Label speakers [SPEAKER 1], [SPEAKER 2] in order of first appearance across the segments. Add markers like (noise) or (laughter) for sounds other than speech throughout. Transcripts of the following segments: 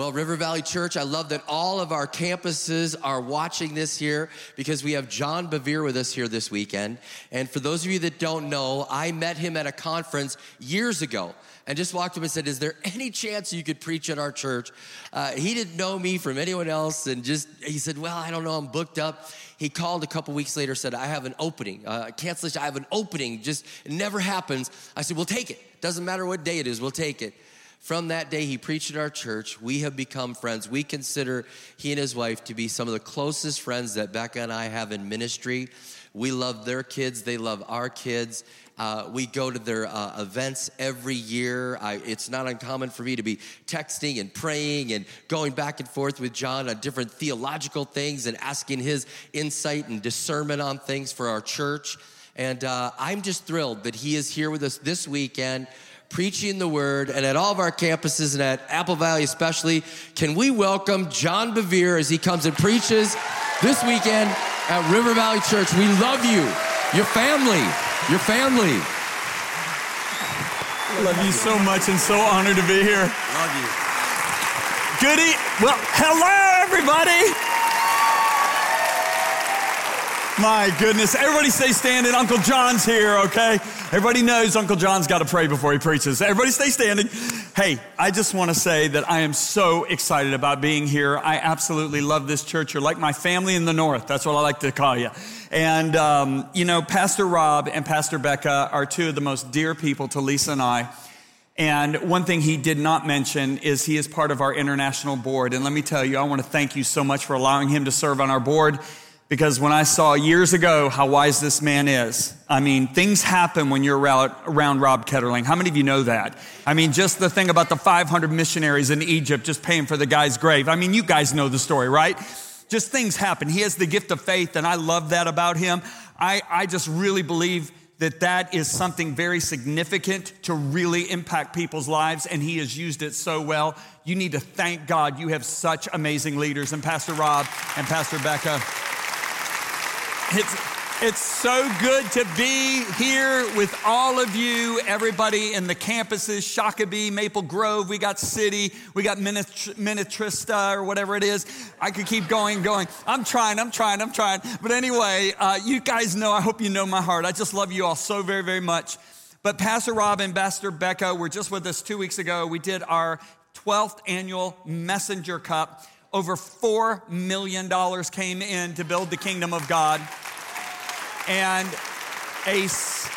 [SPEAKER 1] Well, River Valley Church, I love that all of our campuses are watching this here because we have John Bevere with us here this weekend. And for those of you that don't know, I met him at a conference years ago and just walked up and said, Is there any chance you could preach at our church? Uh, he didn't know me from anyone else. And just, he said, Well, I don't know, I'm booked up. He called a couple weeks later, said, I have an opening, uh, cancellation, I have an opening. Just, never happens. I said, We'll take it. Doesn't matter what day it is, we'll take it. From that day, he preached at our church. We have become friends. We consider he and his wife to be some of the closest friends that Becca and I have in ministry. We love their kids, they love our kids. Uh, we go to their uh, events every year. I, it's not uncommon for me to be texting and praying and going back and forth with John on different theological things and asking his insight and discernment on things for our church. And uh, I'm just thrilled that he is here with us this weekend preaching the word, and at all of our campuses and at Apple Valley especially, can we welcome John Bevere as he comes and preaches this weekend at River Valley Church? We love you, your family, your family.
[SPEAKER 2] Love you so much and so honored to be here.
[SPEAKER 1] Love you.
[SPEAKER 2] Goody. Well, hello, everybody. My goodness. Everybody stay standing. Uncle John's here, okay? Everybody knows Uncle John's got to pray before he preaches. Everybody stay standing. Hey, I just want to say that I am so excited about being here. I absolutely love this church. You're like my family in the north. That's what I like to call you. And, um, you know, Pastor Rob and Pastor Becca are two of the most dear people to Lisa and I. And one thing he did not mention is he is part of our international board. And let me tell you, I want to thank you so much for allowing him to serve on our board because when I saw years ago how wise this man is, I mean, things happen when you're around, Rob Ketterling. How many of you know that? I mean, just the thing about the 500 missionaries in Egypt just paying for the guy's grave. I mean, you guys know the story, right? Just things happen. He has the gift of faith, and I love that about him. I, I just really believe that that is something very significant to really impact people's lives, and he has used it so well. You need to thank God you have such amazing leaders, and Pastor Rob and Pastor Becca. It's, it's so good to be here with all of you, everybody in the campuses, Shakopee, Maple Grove, we got City, we got Minnetrista or whatever it is. I could keep going, going. I'm trying, I'm trying, I'm trying. But anyway, uh, you guys know, I hope you know my heart. I just love you all so very, very much. But Pastor Rob and Pastor Becca were just with us two weeks ago. We did our 12th annual Messenger Cup over $4 million came in to build the kingdom of God. And Ace,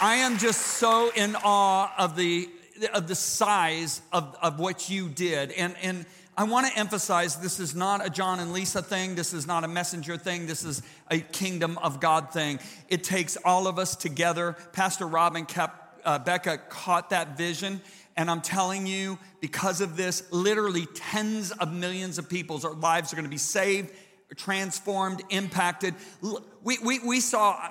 [SPEAKER 2] I am just so in awe of the, of the size of, of what you did. And, and I want to emphasize this is not a John and Lisa thing. This is not a messenger thing. This is a kingdom of God thing. It takes all of us together. Pastor Robin kept, uh, Becca caught that vision and I'm telling you, because of this, literally tens of millions of people's lives are going to be saved, transformed, impacted. We, we, we saw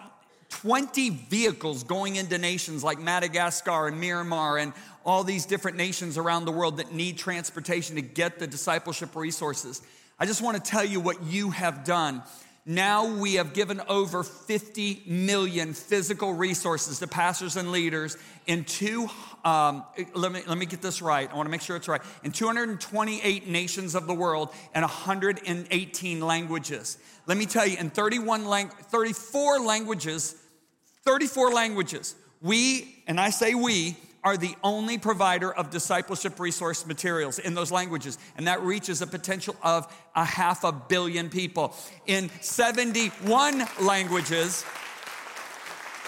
[SPEAKER 2] 20 vehicles going into nations like Madagascar and Myanmar and all these different nations around the world that need transportation to get the discipleship resources. I just want to tell you what you have done. Now we have given over 50 million physical resources to pastors and leaders in two, um, let, me, let me get this right. I want to make sure it's right. In 228 nations of the world and 118 languages. Let me tell you, in 31 lang- 34 languages, 34 languages, we, and I say we, are the only provider of discipleship resource materials in those languages, and that reaches a potential of a half a billion people. In 71 languages,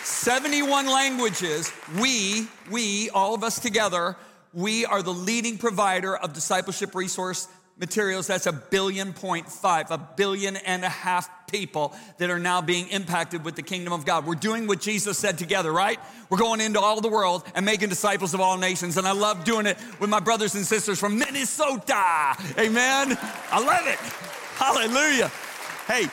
[SPEAKER 2] 71 languages, we, we, all of us together, we are the leading provider of discipleship resource materials, that's a billion point five, a billion and a half people that are now being impacted with the kingdom of God. We're doing what Jesus said together, right? We're going into all the world and making disciples of all nations. And I love doing it with my brothers and sisters from Minnesota. Amen. I love it. Hallelujah. Hey,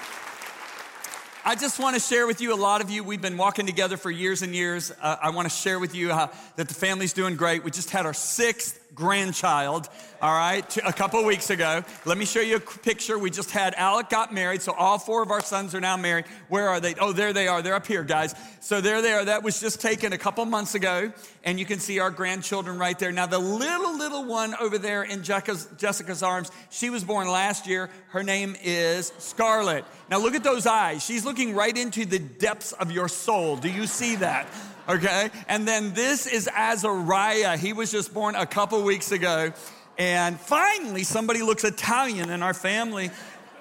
[SPEAKER 2] I just want to share with you, a lot of you, we've been walking together for years and years. Uh, I want to share with you how, that the family's doing great. We just had our sixth grandchild, all right, a couple weeks ago. Let me show you a picture. We just had Alec got married, so all four of our sons are now married. Where are they? Oh, there they are. They're up here, guys. So there they are. That was just taken a couple months ago, and you can see our grandchildren right there. Now, the little, little one over there in Jessica's, Jessica's arms, she was born last year. Her name is Scarlett. Now, look at those eyes. She's looking right into the depths of your soul. Do you see that? Okay? And then this is Azariah. He was just born a couple weeks ago. And finally, somebody looks Italian in our family.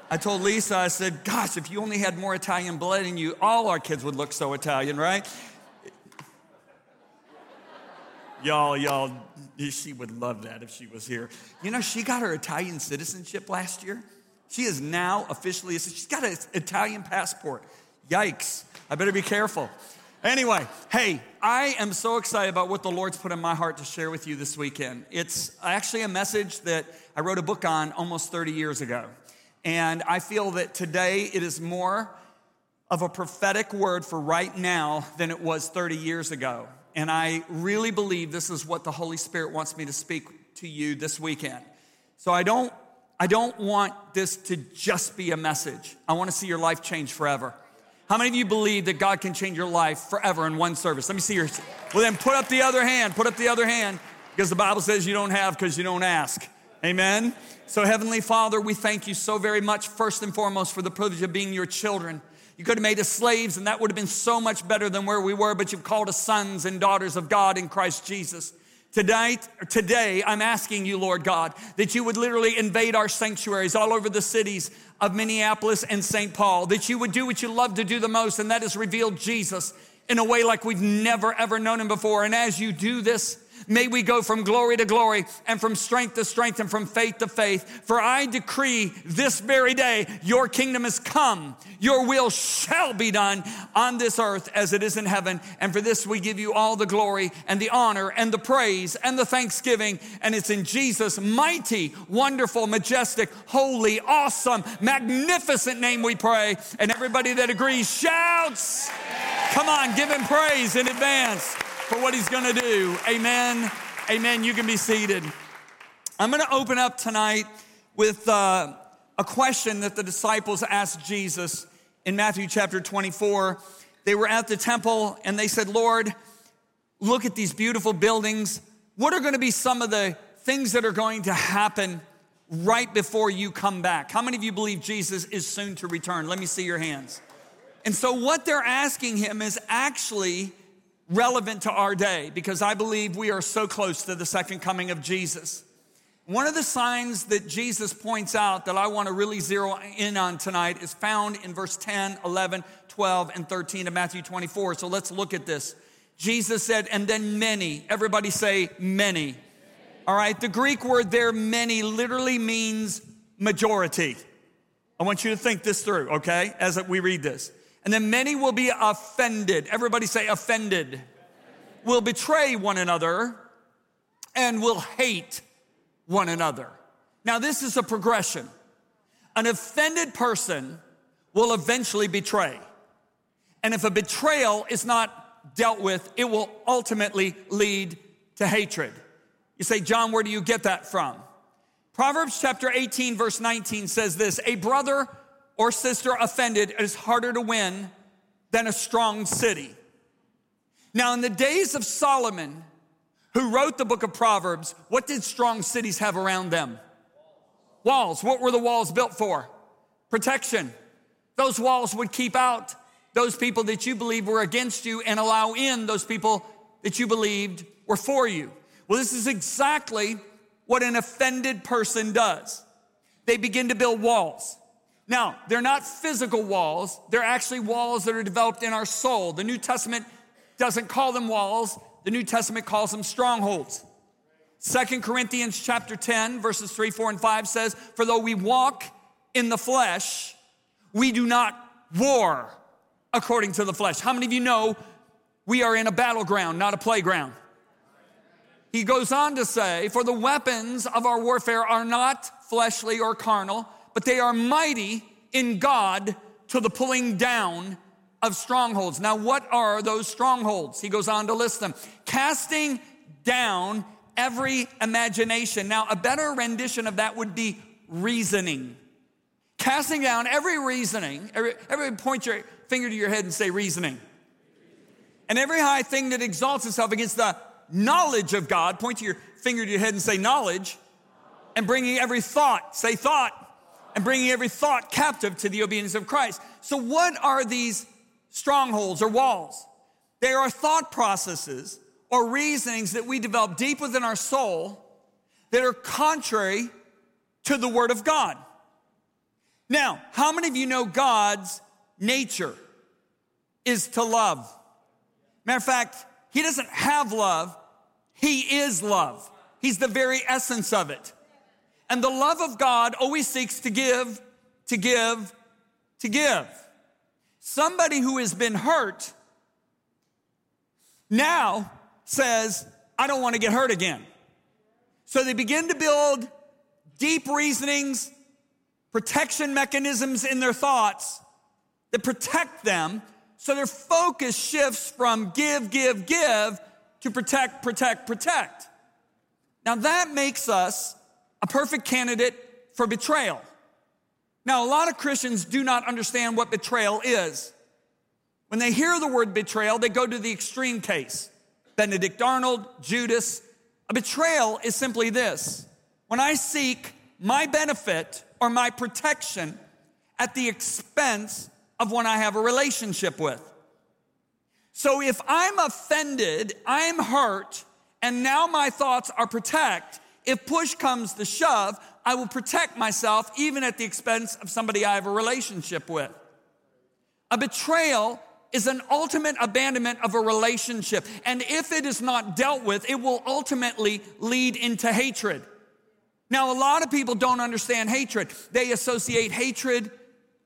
[SPEAKER 2] I told Lisa, I said, gosh, if you only had more Italian blood in you, all our kids would look so Italian, right? y'all, y'all, she would love that if she was here. You know, she got her Italian citizenship last year. She is now officially, she's got an Italian passport. Yikes, I better be careful. Anyway, hey, I am so excited about what the Lord's put in my heart to share with you this weekend. It's actually a message that I wrote a book on almost 30 years ago. And I feel that today it is more of a prophetic word for right now than it was 30 years ago. And I really believe this is what the Holy Spirit wants me to speak to you this weekend. So I don't I don't want this to just be a message. I want to see your life change forever. How many of you believe that God can change your life forever in one service? Let me see your. Well, then put up the other hand. Put up the other hand because the Bible says you don't have because you don't ask. Amen. So, Heavenly Father, we thank you so very much, first and foremost, for the privilege of being your children. You could have made us slaves, and that would have been so much better than where we were, but you've called us sons and daughters of God in Christ Jesus. Tonight, today, I'm asking you, Lord God, that you would literally invade our sanctuaries all over the cities of Minneapolis and St. Paul, that you would do what you love to do the most, and that is reveal Jesus in a way like we've never ever known him before. And as you do this, May we go from glory to glory and from strength to strength and from faith to faith. For I decree this very day, your kingdom is come. Your will shall be done on this earth as it is in heaven. And for this, we give you all the glory and the honor and the praise and the thanksgiving. And it's in Jesus' mighty, wonderful, majestic, holy, awesome, magnificent name we pray. And everybody that agrees shouts. Come on, give him praise in advance for what he's going to do. Amen. Amen. You can be seated. I'm going to open up tonight with uh, a question that the disciples asked Jesus in Matthew chapter 24. They were at the temple and they said, Lord, look at these beautiful buildings. What are going to be some of the things that are going to happen right before you come back? How many of you believe Jesus is soon to return? Let me see your hands. And so, what they're asking him is actually relevant to our day because I believe we are so close to the second coming of Jesus. One of the signs that Jesus points out that I want to really zero in on tonight is found in verse 10, 11, 12, and 13 of Matthew 24. So let's look at this. Jesus said, and then many. Everybody say many. All right, the Greek word there, many, literally means majority. I want you to think this through, okay, as we read this. And then many will be offended. Everybody say offended. Will betray one another and will hate one another. Now, this is a progression. An offended person will eventually betray. And if a betrayal is not dealt with, it will ultimately lead to hatred. You say, John, where do you get that from? Proverbs chapter 18, verse 19 says this A brother or sister offended is harder to win than a strong city. Now, in the days of Solomon, who wrote the book of Proverbs, what did strong cities have around them? Walls. What were the walls built for? Protection. Those walls would keep out those people that you believe were against you and allow in those people that you believed were for you. Well, this is exactly what an offended person does. They begin to build walls. Now, they're not physical walls, they're actually walls that are developed in our soul. The New Testament doesn't call them walls, the New Testament calls them strongholds. Second Corinthians chapter 10 verses 3, 4 and 5 says, "For though we walk in the flesh, we do not war according to the flesh." How many of you know we are in a battleground, not a playground? He goes on to say, "For the weapons of our warfare are not fleshly or carnal, but they are mighty in God to the pulling down of strongholds. Now, what are those strongholds? He goes on to list them casting down every imagination. Now, a better rendition of that would be reasoning. Casting down every reasoning, every, everybody point your finger to your head and say reasoning. And every high thing that exalts itself against the knowledge of God, point to your finger to your head and say knowledge. And bringing every thought, say thought, and bringing every thought captive to the obedience of Christ. So, what are these strongholds or walls? They are thought processes or reasonings that we develop deep within our soul that are contrary to the Word of God. Now, how many of you know God's nature is to love? Matter of fact, He doesn't have love, He is love. He's the very essence of it. And the love of God always seeks to give, to give, to give. Somebody who has been hurt now says, I don't want to get hurt again. So they begin to build deep reasonings, protection mechanisms in their thoughts that protect them. So their focus shifts from give, give, give to protect, protect, protect. Now that makes us a perfect candidate for betrayal. Now, a lot of Christians do not understand what betrayal is. When they hear the word betrayal, they go to the extreme case. Benedict Arnold, Judas. A betrayal is simply this when I seek my benefit or my protection at the expense of one I have a relationship with. So if I'm offended, I'm hurt, and now my thoughts are protect, if push comes to shove, I will protect myself even at the expense of somebody I have a relationship with. A betrayal is an ultimate abandonment of a relationship. And if it is not dealt with, it will ultimately lead into hatred. Now, a lot of people don't understand hatred. They associate hatred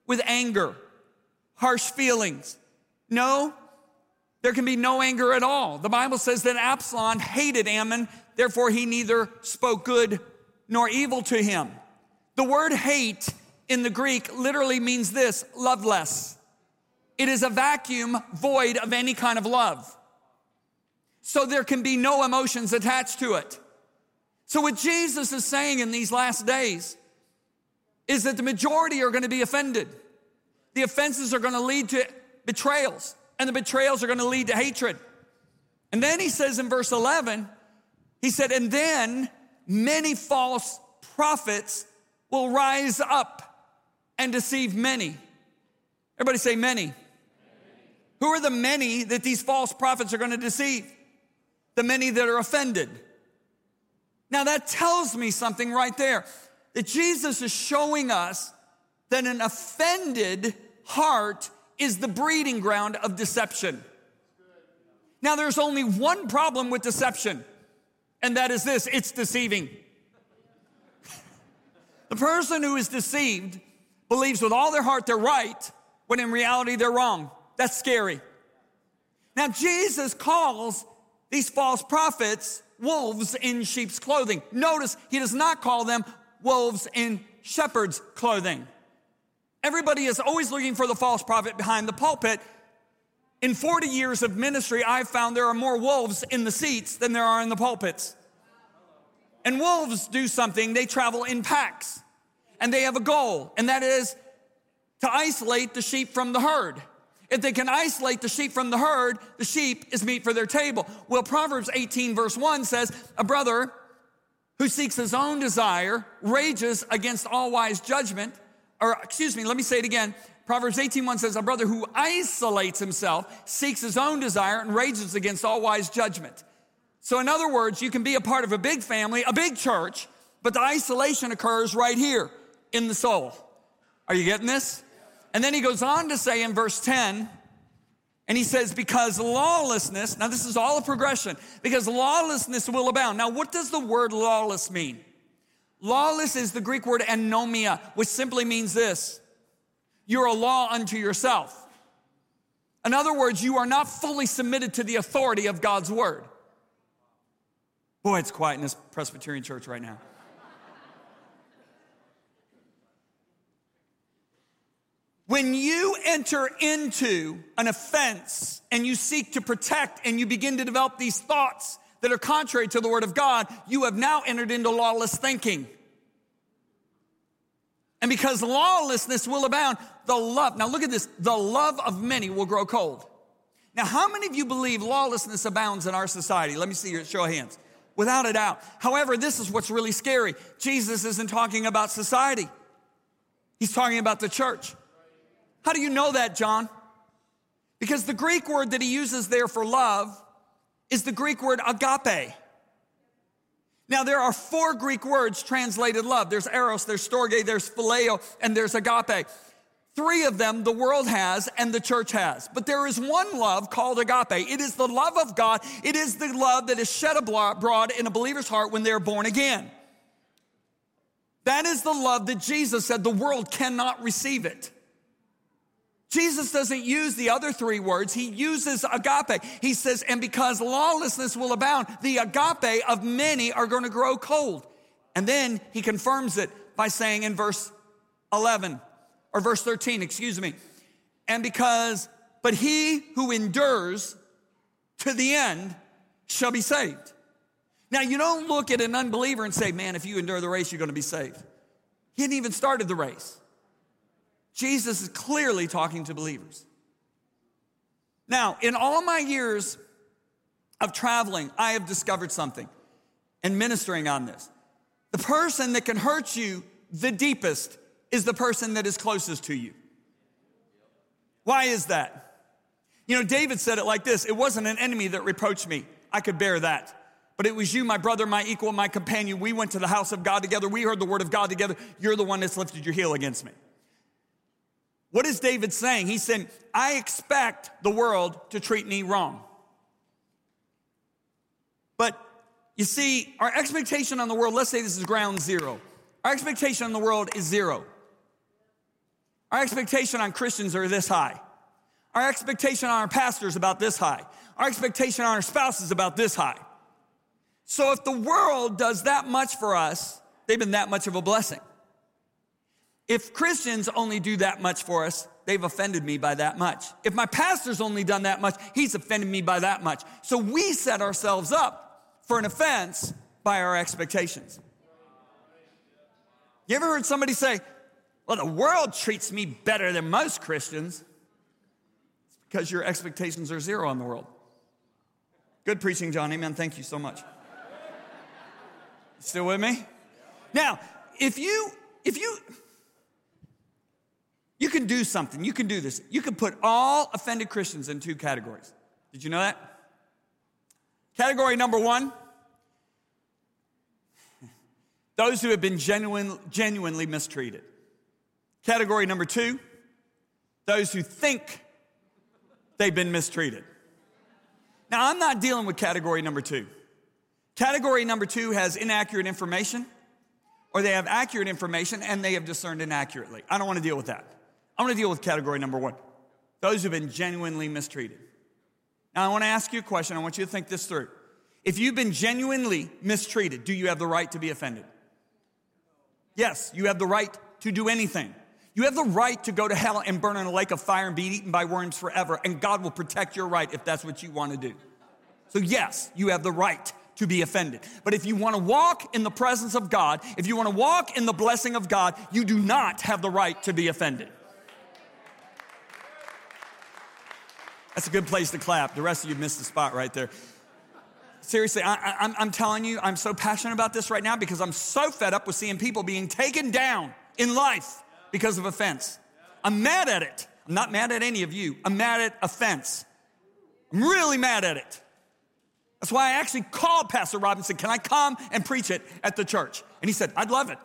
[SPEAKER 2] with anger, harsh feelings. No, there can be no anger at all. The Bible says that Absalom hated Amnon, therefore, he neither spoke good nor evil to him. The word hate in the Greek literally means this loveless. It is a vacuum void of any kind of love. So there can be no emotions attached to it. So, what Jesus is saying in these last days is that the majority are going to be offended. The offenses are going to lead to betrayals, and the betrayals are going to lead to hatred. And then he says in verse 11, he said, and then many false prophets will rise up and deceive many. Everybody say many. many. Who are the many that these false prophets are going to deceive? The many that are offended. Now that tells me something right there that Jesus is showing us that an offended heart is the breeding ground of deception. Now there's only one problem with deception, and that is this it's deceiving. the person who is deceived believes with all their heart they're right, when in reality they're wrong. That's scary. Now, Jesus calls these false prophets wolves in sheep's clothing. Notice he does not call them wolves in shepherd's clothing. Everybody is always looking for the false prophet behind the pulpit. In 40 years of ministry, I've found there are more wolves in the seats than there are in the pulpits. And wolves do something, they travel in packs. And they have a goal, and that is to isolate the sheep from the herd. If they can isolate the sheep from the herd, the sheep is meat for their table. Well, Proverbs 18, verse 1 says, A brother who seeks his own desire rages against all wise judgment. Or, excuse me, let me say it again. Proverbs 18, 1 says, A brother who isolates himself seeks his own desire and rages against all wise judgment. So, in other words, you can be a part of a big family, a big church, but the isolation occurs right here in the soul. Are you getting this? And then he goes on to say in verse 10, and he says, because lawlessness, now this is all a progression, because lawlessness will abound. Now, what does the word lawless mean? Lawless is the Greek word anomia, which simply means this you're a law unto yourself. In other words, you are not fully submitted to the authority of God's word. Boy, it's quiet in this Presbyterian church right now. When you enter into an offense and you seek to protect and you begin to develop these thoughts that are contrary to the word of God, you have now entered into lawless thinking. And because lawlessness will abound, the love, now look at this, the love of many will grow cold. Now, how many of you believe lawlessness abounds in our society? Let me see your show of hands. Without a doubt. However, this is what's really scary. Jesus isn't talking about society. He's talking about the church. How do you know that, John? Because the Greek word that he uses there for love is the Greek word agape. Now, there are four Greek words translated love. There's eros, there's storge, there's phileo, and there's agape. Three of them the world has and the church has. But there is one love called agape. It is the love of God. It is the love that is shed abroad in a believer's heart when they are born again. That is the love that Jesus said the world cannot receive it. Jesus doesn't use the other three words. He uses agape. He says, and because lawlessness will abound, the agape of many are going to grow cold. And then he confirms it by saying in verse 11 or verse 13, excuse me, and because, but he who endures to the end shall be saved. Now, you don't look at an unbeliever and say, man, if you endure the race, you're going to be saved. He hadn't even started the race. Jesus is clearly talking to believers. Now, in all my years of traveling, I have discovered something and ministering on this. The person that can hurt you the deepest is the person that is closest to you. Why is that? You know, David said it like this It wasn't an enemy that reproached me. I could bear that. But it was you, my brother, my equal, my companion. We went to the house of God together. We heard the word of God together. You're the one that's lifted your heel against me. What is David saying? He's saying, I expect the world to treat me wrong. But you see, our expectation on the world, let's say this is ground zero. Our expectation on the world is zero. Our expectation on Christians are this high. Our expectation on our pastors about this high. Our expectation on our spouses about this high. So if the world does that much for us, they've been that much of a blessing. If Christians only do that much for us, they've offended me by that much. If my pastor's only done that much, he's offended me by that much. So we set ourselves up for an offense by our expectations. You ever heard somebody say, Well, the world treats me better than most Christians? It's because your expectations are zero on the world. Good preaching, John. Amen. Thank you so much. Still with me? Now, if you, if you, you can do something. You can do this. You can put all offended Christians in two categories. Did you know that? Category number one (laughs) those who have been genuine, genuinely mistreated. Category number two those who think they've been mistreated. Now, I'm not dealing with category number two. Category number two has inaccurate information, or they have accurate information and they have discerned inaccurately. I don't want to deal with that. I want to deal with category number one those who've been genuinely mistreated. Now, I want to ask you a question. I want you to think this through. If you've been genuinely mistreated, do you have the right to be offended? Yes, you have the right to do anything. You have the right to go to hell and burn in a lake of fire and be eaten by worms forever, and God will protect your right if that's what you want to do. So, yes, you have the right to be offended. But if you want to walk in the presence of God, if you want to walk in the blessing of God, you do not have the right to be offended. That's a good place to clap. The rest of you missed the spot right there. Seriously, I, am telling you, I'm so passionate about this right now because I'm so fed up with seeing people being taken down in life because of offense. I'm mad at it. I'm not mad at any of you. I'm mad at offense. I'm really mad at it. That's why I actually called Pastor Robinson, Can I come and preach it at the church? And he said, I'd love it.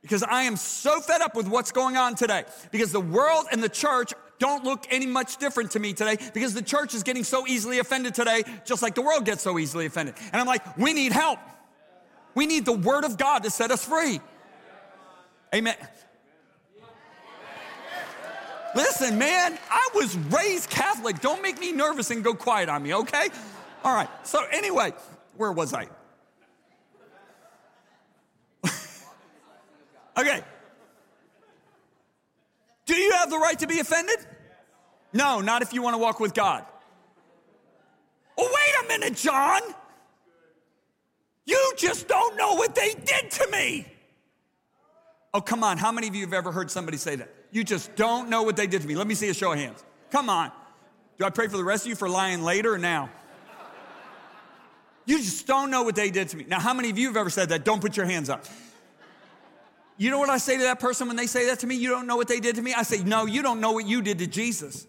[SPEAKER 2] Because I am so fed up with what's going on today. Because the world and the church don't look any much different to me today because the church is getting so easily offended today, just like the world gets so easily offended. And I'm like, we need help. We need the word of God to set us free. Amen. Listen, man, I was raised Catholic. Don't make me nervous and go quiet on me, okay? All right. So, anyway, where was I? (laughs) okay. Do you have the right to be offended? No, not if you want to walk with God. Oh, wait a minute, John. You just don't know what they did to me. Oh, come on. How many of you have ever heard somebody say that? You just don't know what they did to me. Let me see a show of hands. Come on. Do I pray for the rest of you for lying later or now? You just don't know what they did to me. Now, how many of you have ever said that? Don't put your hands up. You know what I say to that person when they say that to me? You don't know what they did to me? I say, No, you don't know what you did to Jesus.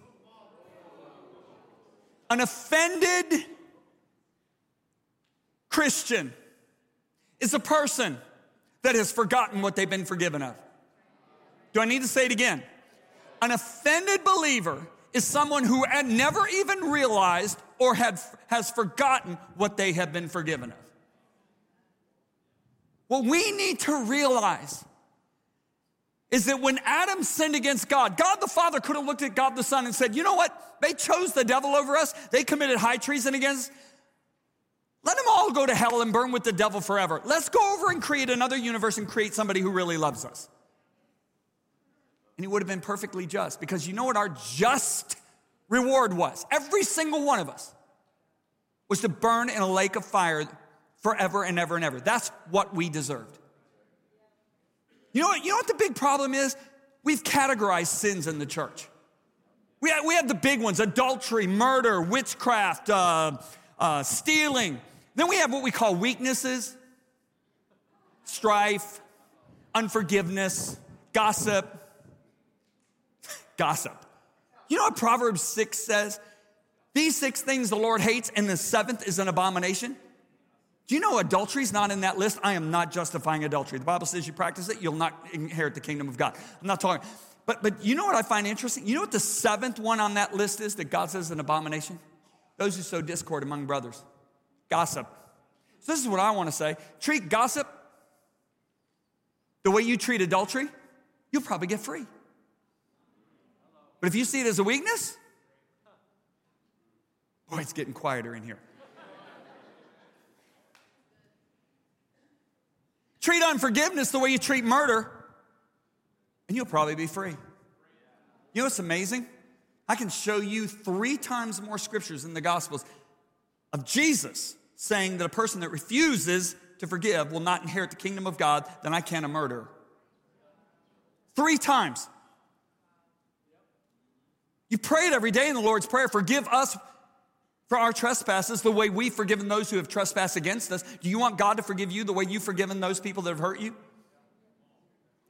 [SPEAKER 2] An offended Christian is a person that has forgotten what they've been forgiven of. Do I need to say it again? An offended believer is someone who had never even realized or had, has forgotten what they have been forgiven of. What we need to realize is that when Adam sinned against God, God the Father could have looked at God the Son and said, You know what? They chose the devil over us. They committed high treason against. Let them all go to hell and burn with the devil forever. Let's go over and create another universe and create somebody who really loves us. And he would have been perfectly just because you know what our just reward was? Every single one of us was to burn in a lake of fire forever and ever and ever. That's what we deserved. You know what? You know what the big problem is? We've categorized sins in the church. We have, we have the big ones adultery, murder, witchcraft, uh, uh, stealing. Then we have what we call weaknesses strife, unforgiveness, gossip. (laughs) gossip. You know what Proverbs 6 says? These six things the Lord hates, and the seventh is an abomination. Do you know adultery is not in that list? I am not justifying adultery. The Bible says you practice it, you'll not inherit the kingdom of God. I'm not talking. But, but you know what I find interesting? You know what the seventh one on that list is that God says is an abomination? Those who sow discord among brothers. Gossip. So this is what I want to say. Treat gossip the way you treat adultery, you'll probably get free. But if you see it as a weakness, boy, it's getting quieter in here. Treat unforgiveness the way you treat murder, and you'll probably be free. You know what's amazing? I can show you three times more scriptures in the Gospels of Jesus saying that a person that refuses to forgive will not inherit the kingdom of God than I can a murderer. Three times. You pray it every day in the Lord's Prayer forgive us for our trespasses the way we've forgiven those who have trespassed against us. Do you want God to forgive you the way you've forgiven those people that have hurt you?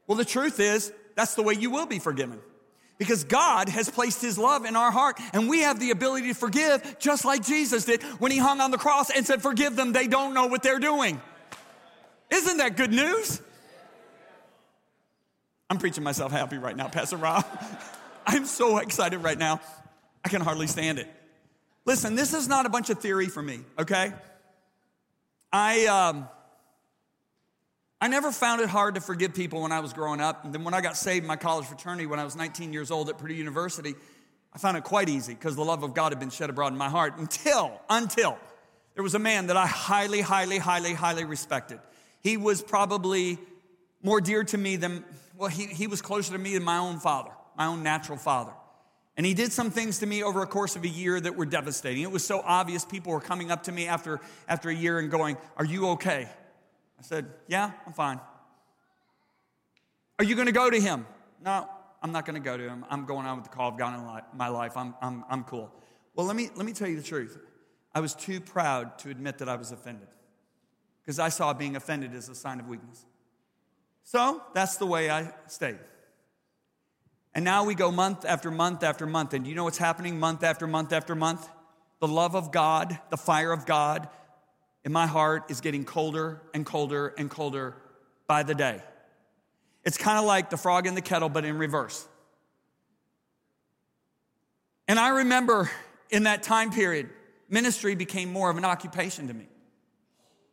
[SPEAKER 2] Well, the truth is, that's the way you will be forgiven. Because God has placed His love in our heart, and we have the ability to forgive just like Jesus did when He hung on the cross and said, Forgive them, they don't know what they're doing. Isn't that good news? I'm preaching myself happy right now, Pastor Rob. (laughs) I'm so excited right now, I can hardly stand it. Listen, this is not a bunch of theory for me, okay? I, um, I never found it hard to forgive people when I was growing up. And then when I got saved in my college fraternity when I was 19 years old at Purdue University, I found it quite easy because the love of God had been shed abroad in my heart until, until there was a man that I highly, highly, highly, highly respected. He was probably more dear to me than, well, he, he was closer to me than my own father, my own natural father. And he did some things to me over a course of a year that were devastating. It was so obvious people were coming up to me after, after a year and going, Are you okay? I said, Yeah, I'm fine. Are you going to go to him? No, I'm not going to go to him. I'm going on with the call of God in my life. I'm, I'm, I'm cool. Well, let me, let me tell you the truth. I was too proud to admit that I was offended because I saw being offended as a sign of weakness. So that's the way I stayed. And now we go month after month after month. And do you know what's happening month after month after month? The love of God, the fire of God in my heart is getting colder and colder and colder by the day. It's kind of like the frog in the kettle, but in reverse. And I remember in that time period, ministry became more of an occupation to me.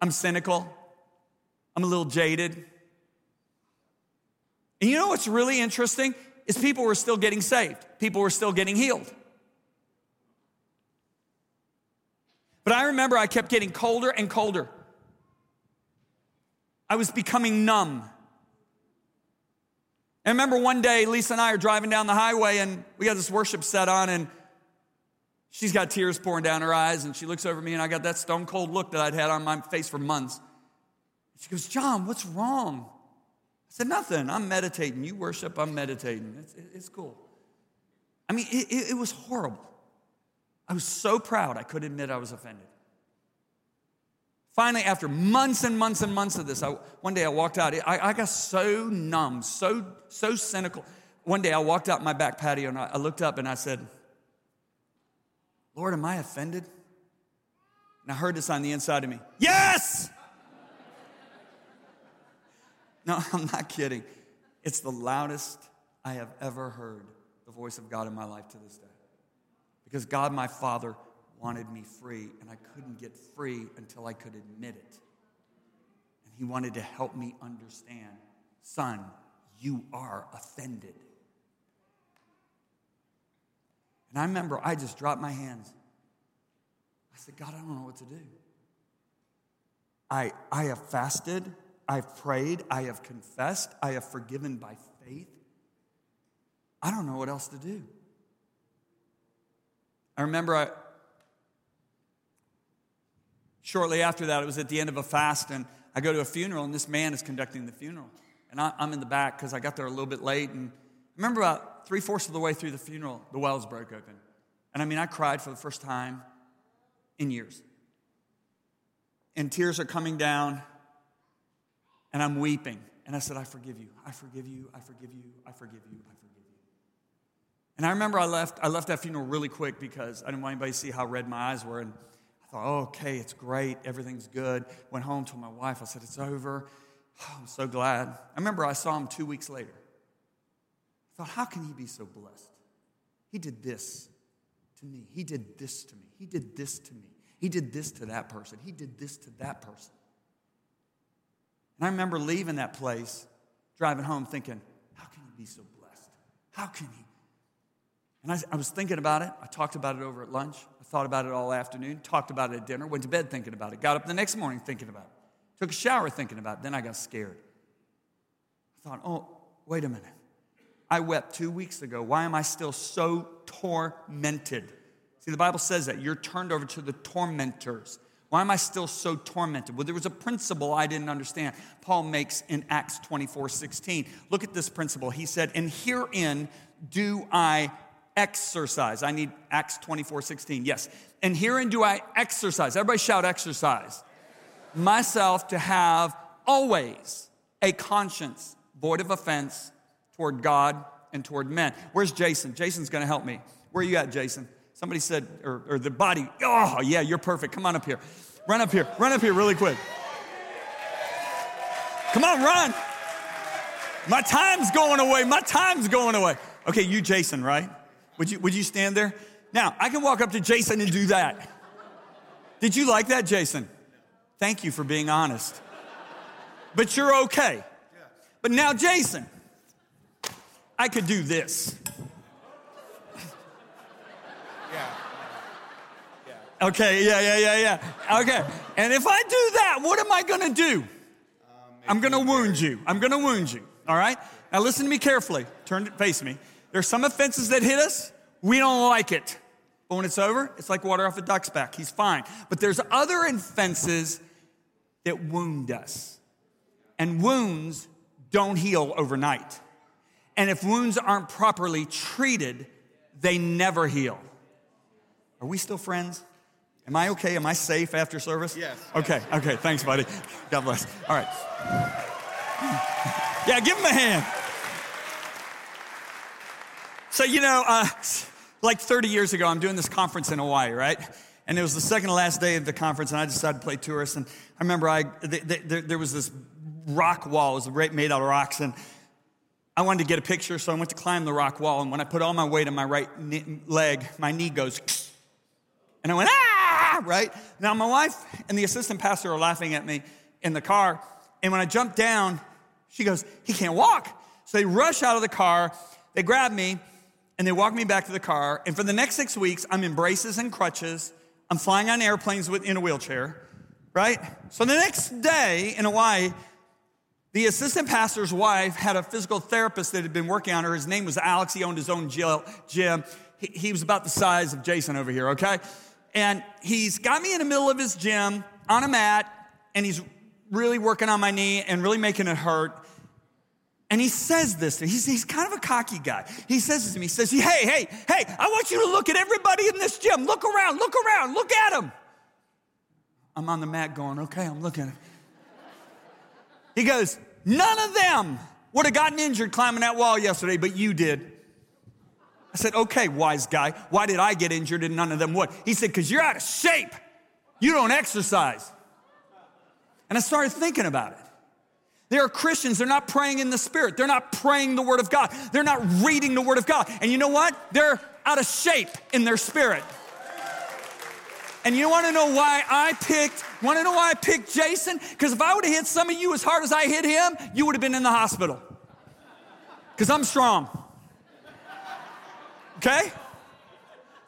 [SPEAKER 2] I'm cynical, I'm a little jaded. And you know what's really interesting? Is people were still getting saved, people were still getting healed. But I remember I kept getting colder and colder. I was becoming numb. And I remember one day, Lisa and I are driving down the highway and we got this worship set on, and she's got tears pouring down her eyes, and she looks over me, and I got that stone cold look that I'd had on my face for months. She goes, John, what's wrong? Said, Nothing. I'm meditating. You worship, I'm meditating. It's, it's cool. I mean, it, it, was horrible. I was so proud I couldn't admit I was offended. Finally, after months and months and months of this, I, one day I walked out. I, I, got so numb, so, so cynical. One day I walked out my back patio and I, I looked up and I said, Lord, am I offended? And I heard this on the inside of me Yes! No, (laughs) I'm not kidding. It's the loudest I have ever heard the voice of God in my life to this day. Because God, my Father, wanted me free, and I couldn't get free until I could admit it. And He wanted to help me understand son, you are offended. And I remember I just dropped my hands. I said, God, I don't know what to do. I, I have fasted, I've prayed, I have confessed, I have forgiven by faith. I don't know what else to do. I remember I, shortly after that, it was at the end of a fast, and I go to a funeral, and this man is conducting the funeral. And I, am in the back because I got there a little bit late. And I remember about three fourths of the way through the funeral, the wells broke open. And I mean, I cried for the first time in years. And tears are coming down, and I'm weeping. And I said, I forgive you. I forgive you. I forgive you. I forgive you. I forgive you. And I remember I left, I left that funeral really quick because I didn't want anybody to see how red my eyes were. And I thought, oh, okay, it's great. Everything's good. Went home, told my wife, I said, it's over. Oh, I'm so glad. I remember I saw him two weeks later. I thought, how can he be so blessed? He did this to me. He did this to me. He did this to me. He did this to that person. He did this to that person. And I remember leaving that place, driving home, thinking, how can he be so blessed? How can he? And I, I was thinking about it. I talked about it over at lunch. I thought about it all afternoon, talked about it at dinner, went to bed thinking about it, got up the next morning thinking about it. Took a shower thinking about it. Then I got scared. I thought, oh, wait a minute. I wept two weeks ago. Why am I still so tormented? See, the Bible says that you're turned over to the tormentors. Why am I still so tormented? Well, there was a principle I didn't understand. Paul makes in Acts 24 16. Look at this principle. He said, And herein do I exercise. I need Acts 24 16. Yes. And herein do I exercise. Everybody shout exercise myself to have always a conscience void of offense toward God and toward men. Where's Jason? Jason's going to help me. Where are you at, Jason? Somebody said, or, or the body. Oh, yeah, you're perfect. Come on up here. Run up here. Run up here really quick. Come on, run. My time's going away. My time's going away. Okay, you, Jason, right? Would you, would you stand there? Now, I can walk up to Jason and do that. Did you like that, Jason? Thank you for being honest. But you're okay. But now, Jason, I could do this. Okay, yeah, yeah, yeah, yeah. Okay. And if I do that, what am I gonna do? I'm gonna wound you. I'm gonna wound you. All right? Now listen to me carefully. Turn to face me. There's some offenses that hit us. We don't like it. But when it's over, it's like water off a duck's back. He's fine. But there's other offenses that wound us. And wounds don't heal overnight. And if wounds aren't properly treated, they never heal. Are we still friends? Am I okay? Am I safe after service?
[SPEAKER 3] Yes.
[SPEAKER 2] Okay, okay. Thanks, buddy. God bless. All right. Yeah, give him a hand. So, you know, uh, like 30 years ago, I'm doing this conference in Hawaii, right? And it was the second to last day of the conference, and I decided to play tourist. And I remember I, there was this rock wall, it was made out of rocks, and I wanted to get a picture, so I went to climb the rock wall. And when I put all my weight on my right leg, my knee goes, and I went, ah, right? Now, my wife and the assistant pastor are laughing at me in the car. And when I jump down, she goes, he can't walk. So they rush out of the car, they grab me, and they walk me back to the car. And for the next six weeks, I'm in braces and crutches I'm flying on airplanes with, in a wheelchair, right? So the next day in Hawaii, The assistant pastor's wife had a physical therapist that had been working on her. His name was Alex. He owned his own gym. He, he was about the size of Jason over here, okay? And he's got me in the middle of his gym on a mat, and he's really working on my knee and really making it hurt. And he says this. He's, he's kind of a cocky guy. He says this to me. He says, Hey, hey, hey, I want you to look at everybody in this gym. Look around, look around, look at them. I'm on the mat going, Okay, I'm looking. He goes, None of them would have gotten injured climbing that wall yesterday, but you did. I said, Okay, wise guy, why did I get injured and none of them would? He said, Because you're out of shape. You don't exercise. And I started thinking about it. There are Christians, they're not praying in the Spirit. They're not praying the Word of God. They're not reading the Word of God. And you know what? They're out of shape in their spirit. And you wanna know why I picked, wanna know why I picked Jason? Because if I would have hit some of you as hard as I hit him, you would have been in the hospital. Because I'm strong. Okay?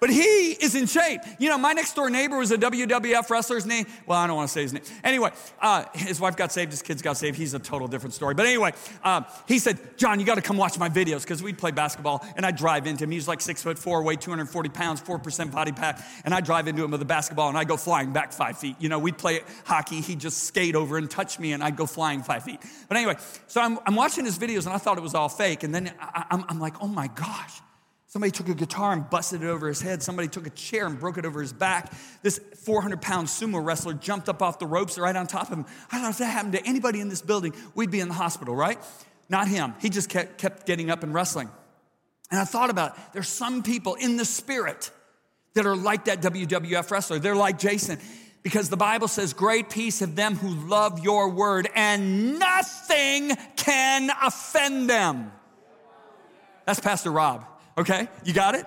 [SPEAKER 2] But he is in shape. You know, my next door neighbor was a WWF wrestler's name. Well, I don't want to say his name. Anyway, uh, his wife got saved, his kids got saved. He's a total different story. But anyway, uh, he said, John, you got to come watch my videos because we'd play basketball and I'd drive into him. He was like six foot four, weighed 240 pounds, 4% body pack. And I'd drive into him with a basketball and I'd go flying back five feet. You know, we'd play hockey. He'd just skate over and touch me and I'd go flying five feet. But anyway, so I'm, I'm watching his videos and I thought it was all fake. And then I, I'm, I'm like, oh my gosh. Somebody took a guitar and busted it over his head. Somebody took a chair and broke it over his back. This 400 pound sumo wrestler jumped up off the ropes right on top of him. I thought if that happened to anybody in this building, we'd be in the hospital, right? Not him. He just kept, kept getting up and wrestling. And I thought about it. There's some people in the spirit that are like that WWF wrestler. They're like Jason because the Bible says, Great peace have them who love your word, and nothing can offend them. That's Pastor Rob. Okay? You got it?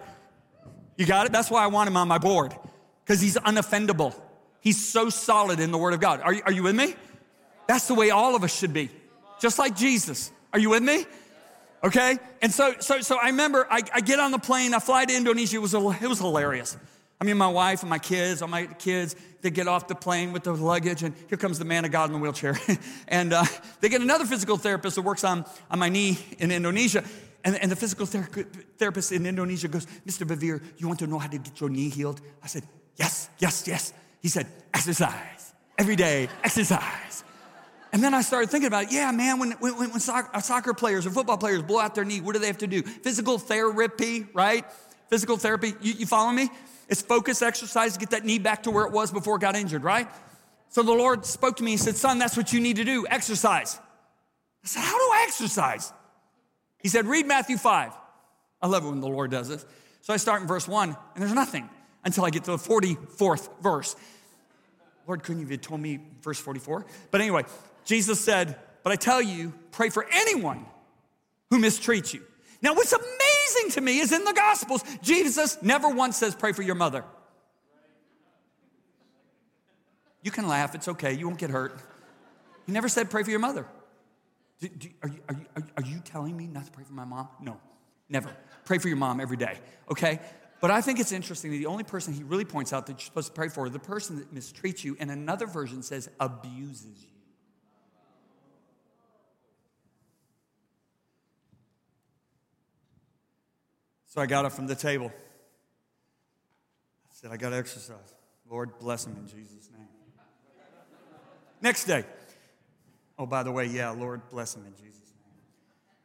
[SPEAKER 2] You got it? That's why I want him on my board, because he's unoffendable. He's so solid in the Word of God. Are you, are you with me? That's the way all of us should be, just like Jesus. Are you with me? Okay? And so, so, so I remember I, I get on the plane, I fly to Indonesia. It was, it was hilarious. I mean, my wife and my kids, all my kids, they get off the plane with the luggage, and here comes the man of God in the wheelchair. (laughs) and uh, they get another physical therapist that works on, on my knee in Indonesia. And, and the physical ther- therapist in Indonesia goes, Mr. Bevere, you want to know how to get your knee healed? I said, Yes, yes, yes. He said, Exercise. Every day, exercise. And then I started thinking about it. Yeah, man, when, when, when soccer, uh, soccer players or football players blow out their knee, what do they have to do? Physical therapy, right? Physical therapy. You, you follow me? It's focus exercise to get that knee back to where it was before it got injured, right? So the Lord spoke to me and said, Son, that's what you need to do exercise. I said, How do I exercise? He said, Read Matthew 5. I love it when the Lord does this. So I start in verse 1, and there's nothing until I get to the 44th verse. Lord, couldn't you have told me verse 44? But anyway, Jesus said, But I tell you, pray for anyone who mistreats you. Now, what's amazing to me is in the Gospels, Jesus never once says, Pray for your mother. You can laugh, it's okay, you won't get hurt. He never said, Pray for your mother. Do, do, are, you, are, you, are you telling me not to pray for my mom? No, never. Pray for your mom every day, okay? But I think it's interesting that the only person he really points out that you're supposed to pray for, the person that mistreats you, and another version says abuses you. So I got up from the table. I said, I got to exercise. Lord, bless him in Jesus' name. Next day, Oh, by the way, yeah, Lord, bless him in Jesus' name.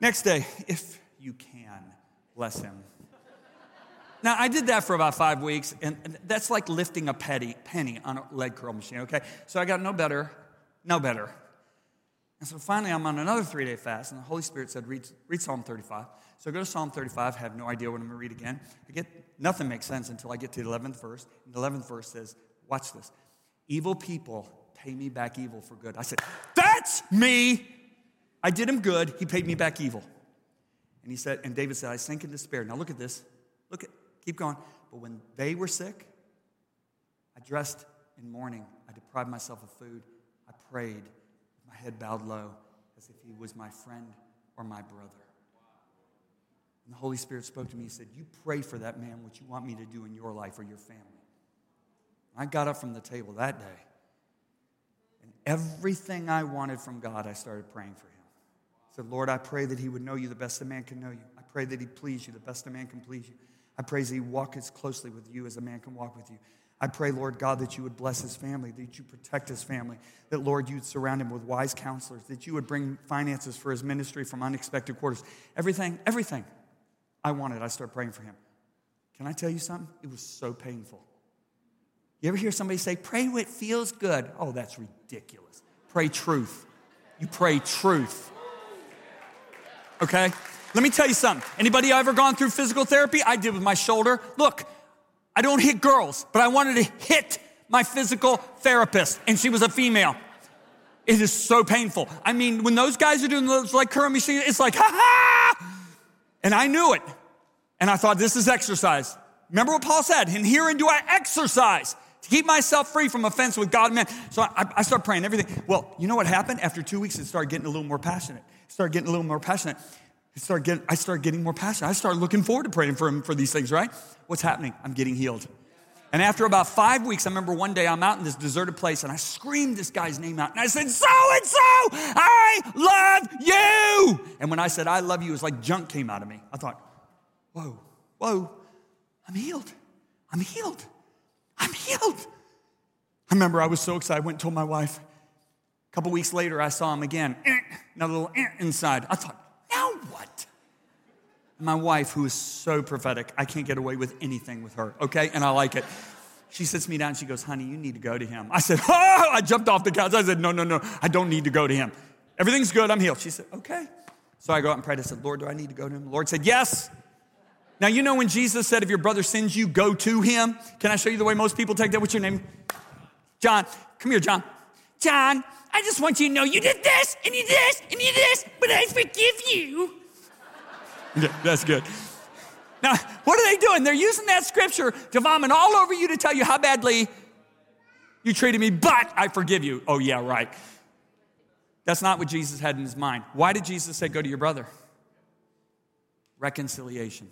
[SPEAKER 2] Next day, if you can, bless him. Now, I did that for about five weeks, and that's like lifting a petty, penny on a leg curl machine, okay? So I got no better, no better. And so finally, I'm on another three day fast, and the Holy Spirit said, read, read Psalm 35. So I go to Psalm 35, have no idea what I'm gonna read again. I get, nothing makes sense until I get to the 11th verse. And the 11th verse says, watch this. Evil people pay me back evil for good. I said, That's me. I did him good. He paid me back evil. And he said, and David said, I sank in despair. Now look at this. Look at, keep going. But when they were sick, I dressed in mourning. I deprived myself of food. I prayed, my head bowed low, as if he was my friend or my brother. And the Holy Spirit spoke to me. He said, You pray for that man what you want me to do in your life or your family. I got up from the table that day Everything I wanted from God, I started praying for him. I said, Lord, I pray that he would know you the best a man can know you. I pray that he'd please you the best a man can please you. I pray that he walk as closely with you as a man can walk with you. I pray, Lord God, that you would bless his family, that you protect his family, that, Lord, you'd surround him with wise counselors, that you would bring finances for his ministry from unexpected quarters. Everything, everything I wanted, I started praying for him. Can I tell you something? It was so painful. You ever hear somebody say, pray what feels good? Oh, that's ridiculous. Pray truth. You pray truth. Okay? Let me tell you something. Anybody ever gone through physical therapy? I did with my shoulder. Look, I don't hit girls, but I wanted to hit my physical therapist, and she was a female. It is so painful. I mean, when those guys are doing those like curl machines, it's like, ha ha! And I knew it. And I thought, this is exercise. Remember what Paul said, and herein do I exercise keep myself free from offense with God and man. So I, I started praying everything. Well, you know what happened? After two weeks, it started getting a little more passionate. It started getting a little more passionate. I started, getting, I started getting more passionate. I started looking forward to praying for him for these things, right? What's happening? I'm getting healed. And after about five weeks, I remember one day I'm out in this deserted place and I screamed this guy's name out and I said, So and so, I love you. And when I said, I love you, it was like junk came out of me. I thought, Whoa, whoa, I'm healed. I'm healed. I'm healed. I remember I was so excited. I went and told my wife. A couple weeks later, I saw him again. Eh, another little eh inside. I thought, now what? My wife, who is so prophetic, I can't get away with anything with her, okay? And I like it. She sits me down. She goes, honey, you need to go to him. I said, oh, (laughs) I jumped off the couch. I said, no, no, no, I don't need to go to him. Everything's good. I'm healed. She said, okay. So I go out and prayed. I said, Lord, do I need to go to him? The Lord said, yes. Now, you know when Jesus said, if your brother sins you, go to him? Can I show you the way most people take that? What's your name? John. Come here, John. John, I just want you to know you did this, and you did this, and you did this, but I forgive you. (laughs) Yeah, that's good. Now, what are they doing? They're using that scripture to vomit all over you to tell you how badly you treated me, but I forgive you. Oh, yeah, right. That's not what Jesus had in his mind. Why did Jesus say, Go to your brother? Reconciliation.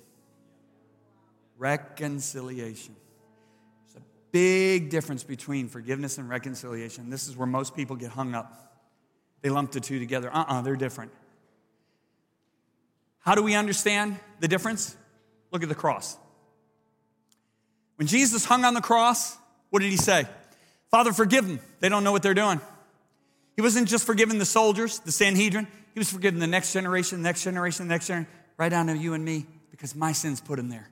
[SPEAKER 2] Reconciliation. There's a big difference between forgiveness and reconciliation. This is where most people get hung up. They lump the two together. Uh uh-uh, uh, they're different. How do we understand the difference? Look at the cross. When Jesus hung on the cross, what did he say? Father, forgive them. They don't know what they're doing. He wasn't just forgiving the soldiers, the Sanhedrin. He was forgiving the next generation, the next generation, the next generation, right down to you and me, because my sins put him there.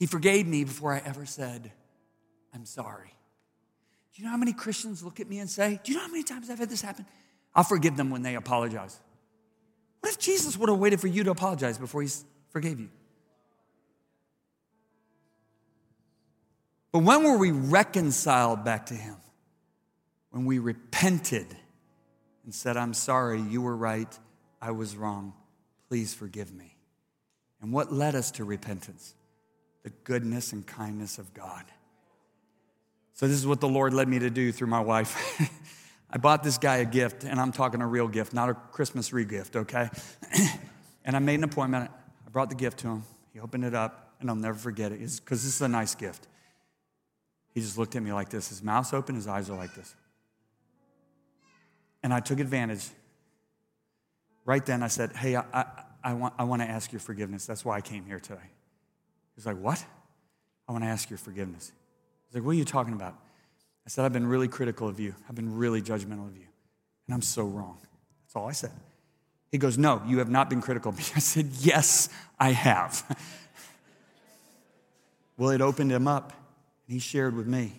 [SPEAKER 2] He forgave me before I ever said, I'm sorry. Do you know how many Christians look at me and say, Do you know how many times I've had this happen? I'll forgive them when they apologize. What if Jesus would have waited for you to apologize before he forgave you? But when were we reconciled back to him? When we repented and said, I'm sorry, you were right, I was wrong, please forgive me. And what led us to repentance? The goodness and kindness of God. So, this is what the Lord led me to do through my wife. (laughs) I bought this guy a gift, and I'm talking a real gift, not a Christmas re gift, okay? (clears throat) and I made an appointment. I brought the gift to him. He opened it up, and I'll never forget it because this is a nice gift. He just looked at me like this. His mouth's open, his eyes are like this. And I took advantage. Right then, I said, Hey, I, I, I want, I want to ask your forgiveness. That's why I came here today. He's like, What? I want to ask your forgiveness. He's like, What are you talking about? I said, I've been really critical of you. I've been really judgmental of you. And I'm so wrong. That's all I said. He goes, No, you have not been critical. (laughs) I said, Yes, I have. (laughs) well, it opened him up, and he shared with me.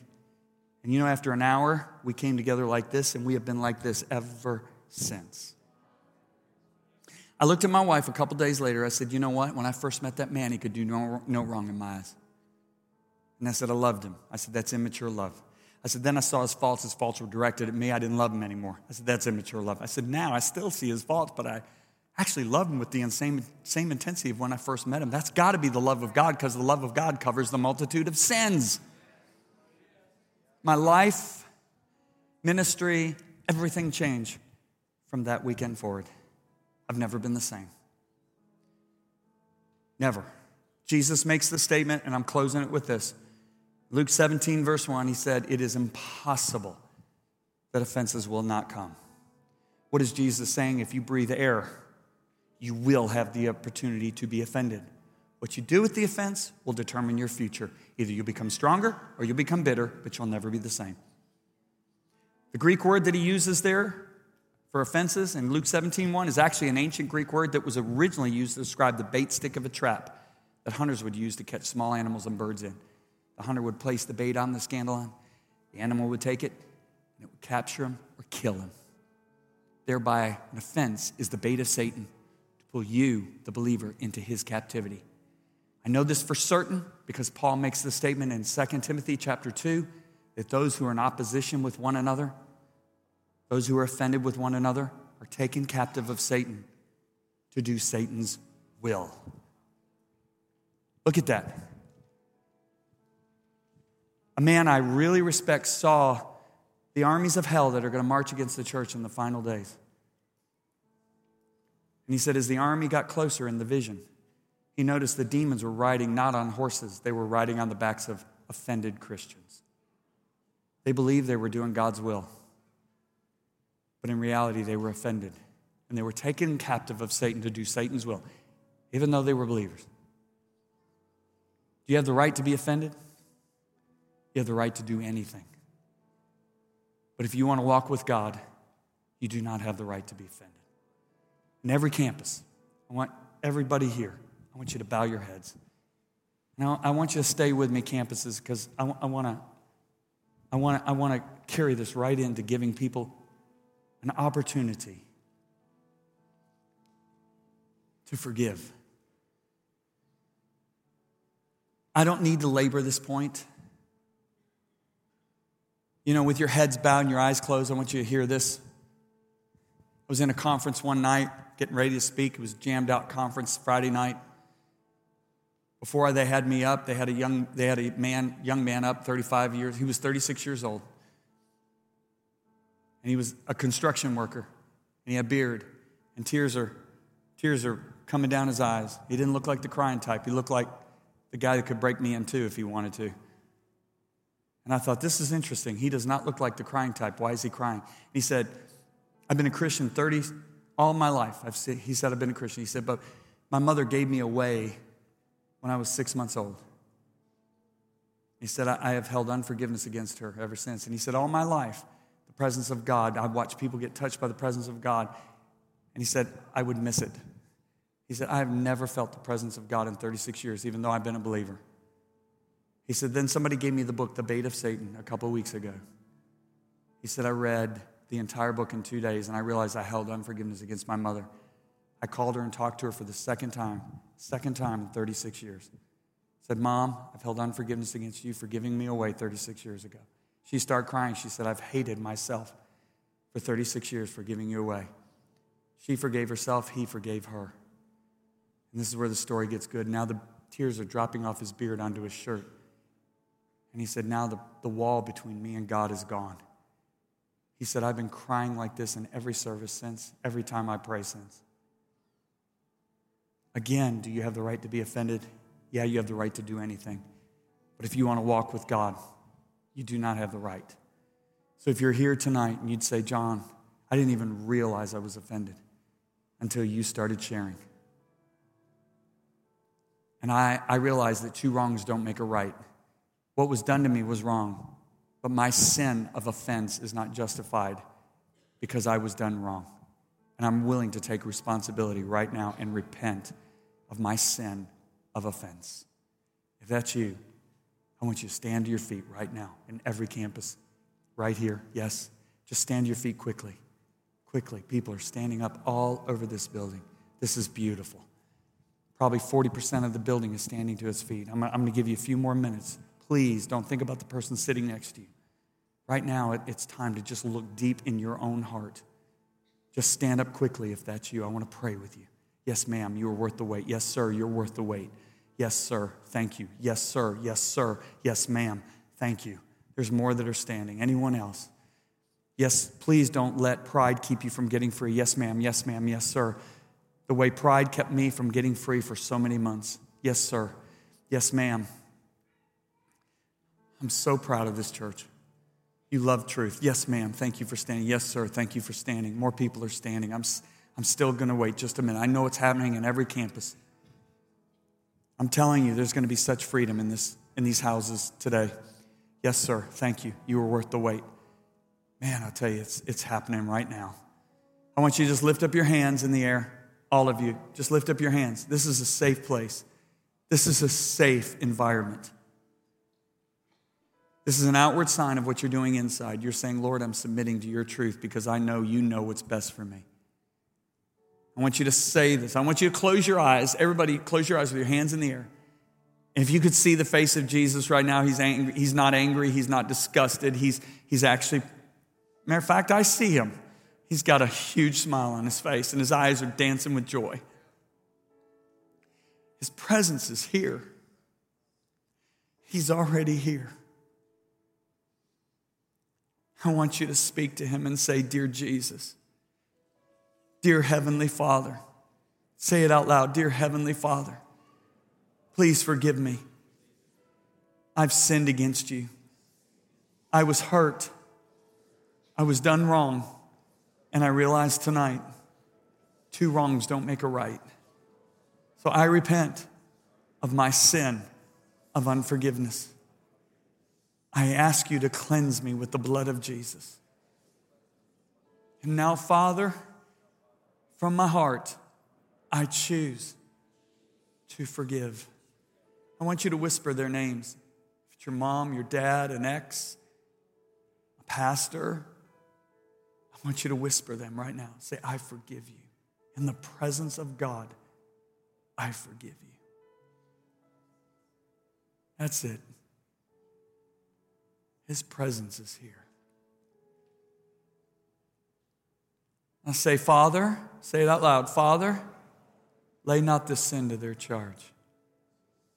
[SPEAKER 2] And you know, after an hour, we came together like this, and we have been like this ever since. I looked at my wife a couple days later. I said, You know what? When I first met that man, he could do no, no wrong in my eyes. And I said, I loved him. I said, That's immature love. I said, Then I saw his faults. His faults were directed at me. I didn't love him anymore. I said, That's immature love. I said, Now I still see his faults, but I actually love him with the same, same intensity of when I first met him. That's got to be the love of God because the love of God covers the multitude of sins my life, ministry, everything changed from that weekend forward. I've never been the same. Never. Jesus makes the statement, and I'm closing it with this. Luke 17, verse 1, he said, It is impossible that offenses will not come. What is Jesus saying? If you breathe air, you will have the opportunity to be offended. What you do with the offense will determine your future. Either you become stronger or you'll become bitter, but you'll never be the same. The Greek word that he uses there for offenses in Luke 17 1 is actually an ancient Greek word that was originally used to describe the bait stick of a trap that hunters would use to catch small animals and birds in. The hunter would place the bait on the scandalon, the animal would take it, and it would capture him or kill him. Thereby, an offense is the bait of Satan to pull you, the believer, into his captivity. I know this for certain because Paul makes the statement in 2 Timothy chapter 2 that those who are in opposition with one another, those who are offended with one another, are taken captive of Satan to do Satan's will. Look at that. A man I really respect saw the armies of hell that are going to march against the church in the final days. And he said, as the army got closer in the vision, he noticed the demons were riding not on horses, they were riding on the backs of offended Christians. They believed they were doing God's will, but in reality, they were offended. And they were taken captive of Satan to do Satan's will, even though they were believers. Do you have the right to be offended? You have the right to do anything. But if you want to walk with God, you do not have the right to be offended. In every campus, I want everybody here, I want you to bow your heads. Now, I want you to stay with me, campuses, because I, I want to. I wanna, I want to carry this right into giving people an opportunity to forgive. I don't need to labor this point. You know, with your heads bowed and your eyes closed, I want you to hear this. I was in a conference one night, getting ready to speak. It was jammed out conference Friday night. Before they had me up, they had a young, they had a man, young man up, 35 years. He was 36 years old. And he was a construction worker. And he had a beard. And tears are, tears are coming down his eyes. He didn't look like the crying type. He looked like the guy that could break me in two if he wanted to. And I thought, this is interesting. He does not look like the crying type. Why is he crying? He said, I've been a Christian 30, all my life. I've said, he said, I've been a Christian. He said, but my mother gave me away when I was six months old. He said, I have held unforgiveness against her ever since. And he said, all my life, presence of God, I've watched people get touched by the presence of God. And he said, I would miss it. He said, I have never felt the presence of God in 36 years, even though I've been a believer. He said, Then somebody gave me the book, The Bait of Satan, a couple weeks ago. He said, I read the entire book in two days and I realized I held unforgiveness against my mother. I called her and talked to her for the second time, second time in 36 years. I said, Mom, I've held unforgiveness against you for giving me away 36 years ago. She started crying. She said, I've hated myself for 36 years for giving you away. She forgave herself, he forgave her. And this is where the story gets good. Now the tears are dropping off his beard onto his shirt. And he said, Now the, the wall between me and God is gone. He said, I've been crying like this in every service since, every time I pray since. Again, do you have the right to be offended? Yeah, you have the right to do anything. But if you want to walk with God, you do not have the right. So if you're here tonight and you'd say, John, I didn't even realize I was offended until you started sharing. And I, I realized that two wrongs don't make a right. What was done to me was wrong, but my sin of offense is not justified because I was done wrong. And I'm willing to take responsibility right now and repent of my sin of offense. If that's you, I want you to stand to your feet right now in every campus, right here. Yes, just stand to your feet quickly. Quickly. People are standing up all over this building. This is beautiful. Probably 40% of the building is standing to its feet. I'm, I'm going to give you a few more minutes. Please don't think about the person sitting next to you. Right now, it, it's time to just look deep in your own heart. Just stand up quickly if that's you. I want to pray with you. Yes, ma'am, you are worth the wait. Yes, sir, you're worth the wait. Yes, sir, thank you. Yes, sir, yes, sir. Yes, ma'am, thank you. There's more that are standing. Anyone else? Yes, please don't let pride keep you from getting free. Yes, ma'am, yes, ma'am, yes, sir. The way pride kept me from getting free for so many months. Yes, sir. Yes, ma'am. I'm so proud of this church. You love truth. Yes, ma'am. Thank you for standing. Yes, sir. Thank you for standing. More people are standing. I'm, I'm still going to wait just a minute. I know it's happening in every campus. I'm telling you, there's going to be such freedom in, this, in these houses today. Yes, sir. Thank you. You were worth the wait. Man, I'll tell you, it's, it's happening right now. I want you to just lift up your hands in the air, all of you. Just lift up your hands. This is a safe place, this is a safe environment. This is an outward sign of what you're doing inside. You're saying, Lord, I'm submitting to your truth because I know you know what's best for me. I want you to say this. I want you to close your eyes. Everybody, close your eyes with your hands in the air. If you could see the face of Jesus right now, he's angry. He's not angry. He's not disgusted. He's, he's actually, matter of fact, I see him. He's got a huge smile on his face and his eyes are dancing with joy. His presence is here. He's already here. I want you to speak to him and say, Dear Jesus, Dear Heavenly Father, say it out loud, Dear Heavenly Father, please forgive me. I've sinned against you. I was hurt. I was done wrong. And I realized tonight two wrongs don't make a right. So I repent of my sin of unforgiveness. I ask you to cleanse me with the blood of Jesus. And now, Father, from my heart, I choose to forgive. I want you to whisper their names. If it's your mom, your dad, an ex, a pastor, I want you to whisper them right now. Say, I forgive you. In the presence of God, I forgive you. That's it. His presence is here. I say, Father, say it out loud Father, lay not this sin to their charge.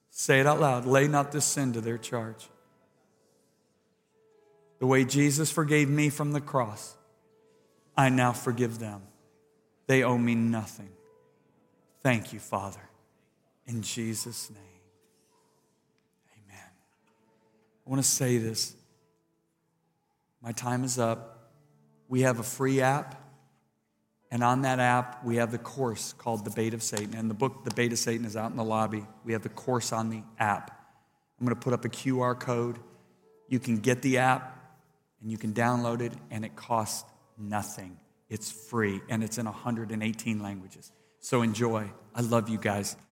[SPEAKER 2] Say it out loud lay not this sin to their charge. The way Jesus forgave me from the cross, I now forgive them. They owe me nothing. Thank you, Father. In Jesus' name, amen. I want to say this. My time is up. We have a free app. And on that app, we have the course called The Bait of Satan. And the book, The Bait of Satan, is out in the lobby. We have the course on the app. I'm going to put up a QR code. You can get the app and you can download it, and it costs nothing. It's free, and it's in 118 languages. So enjoy. I love you guys.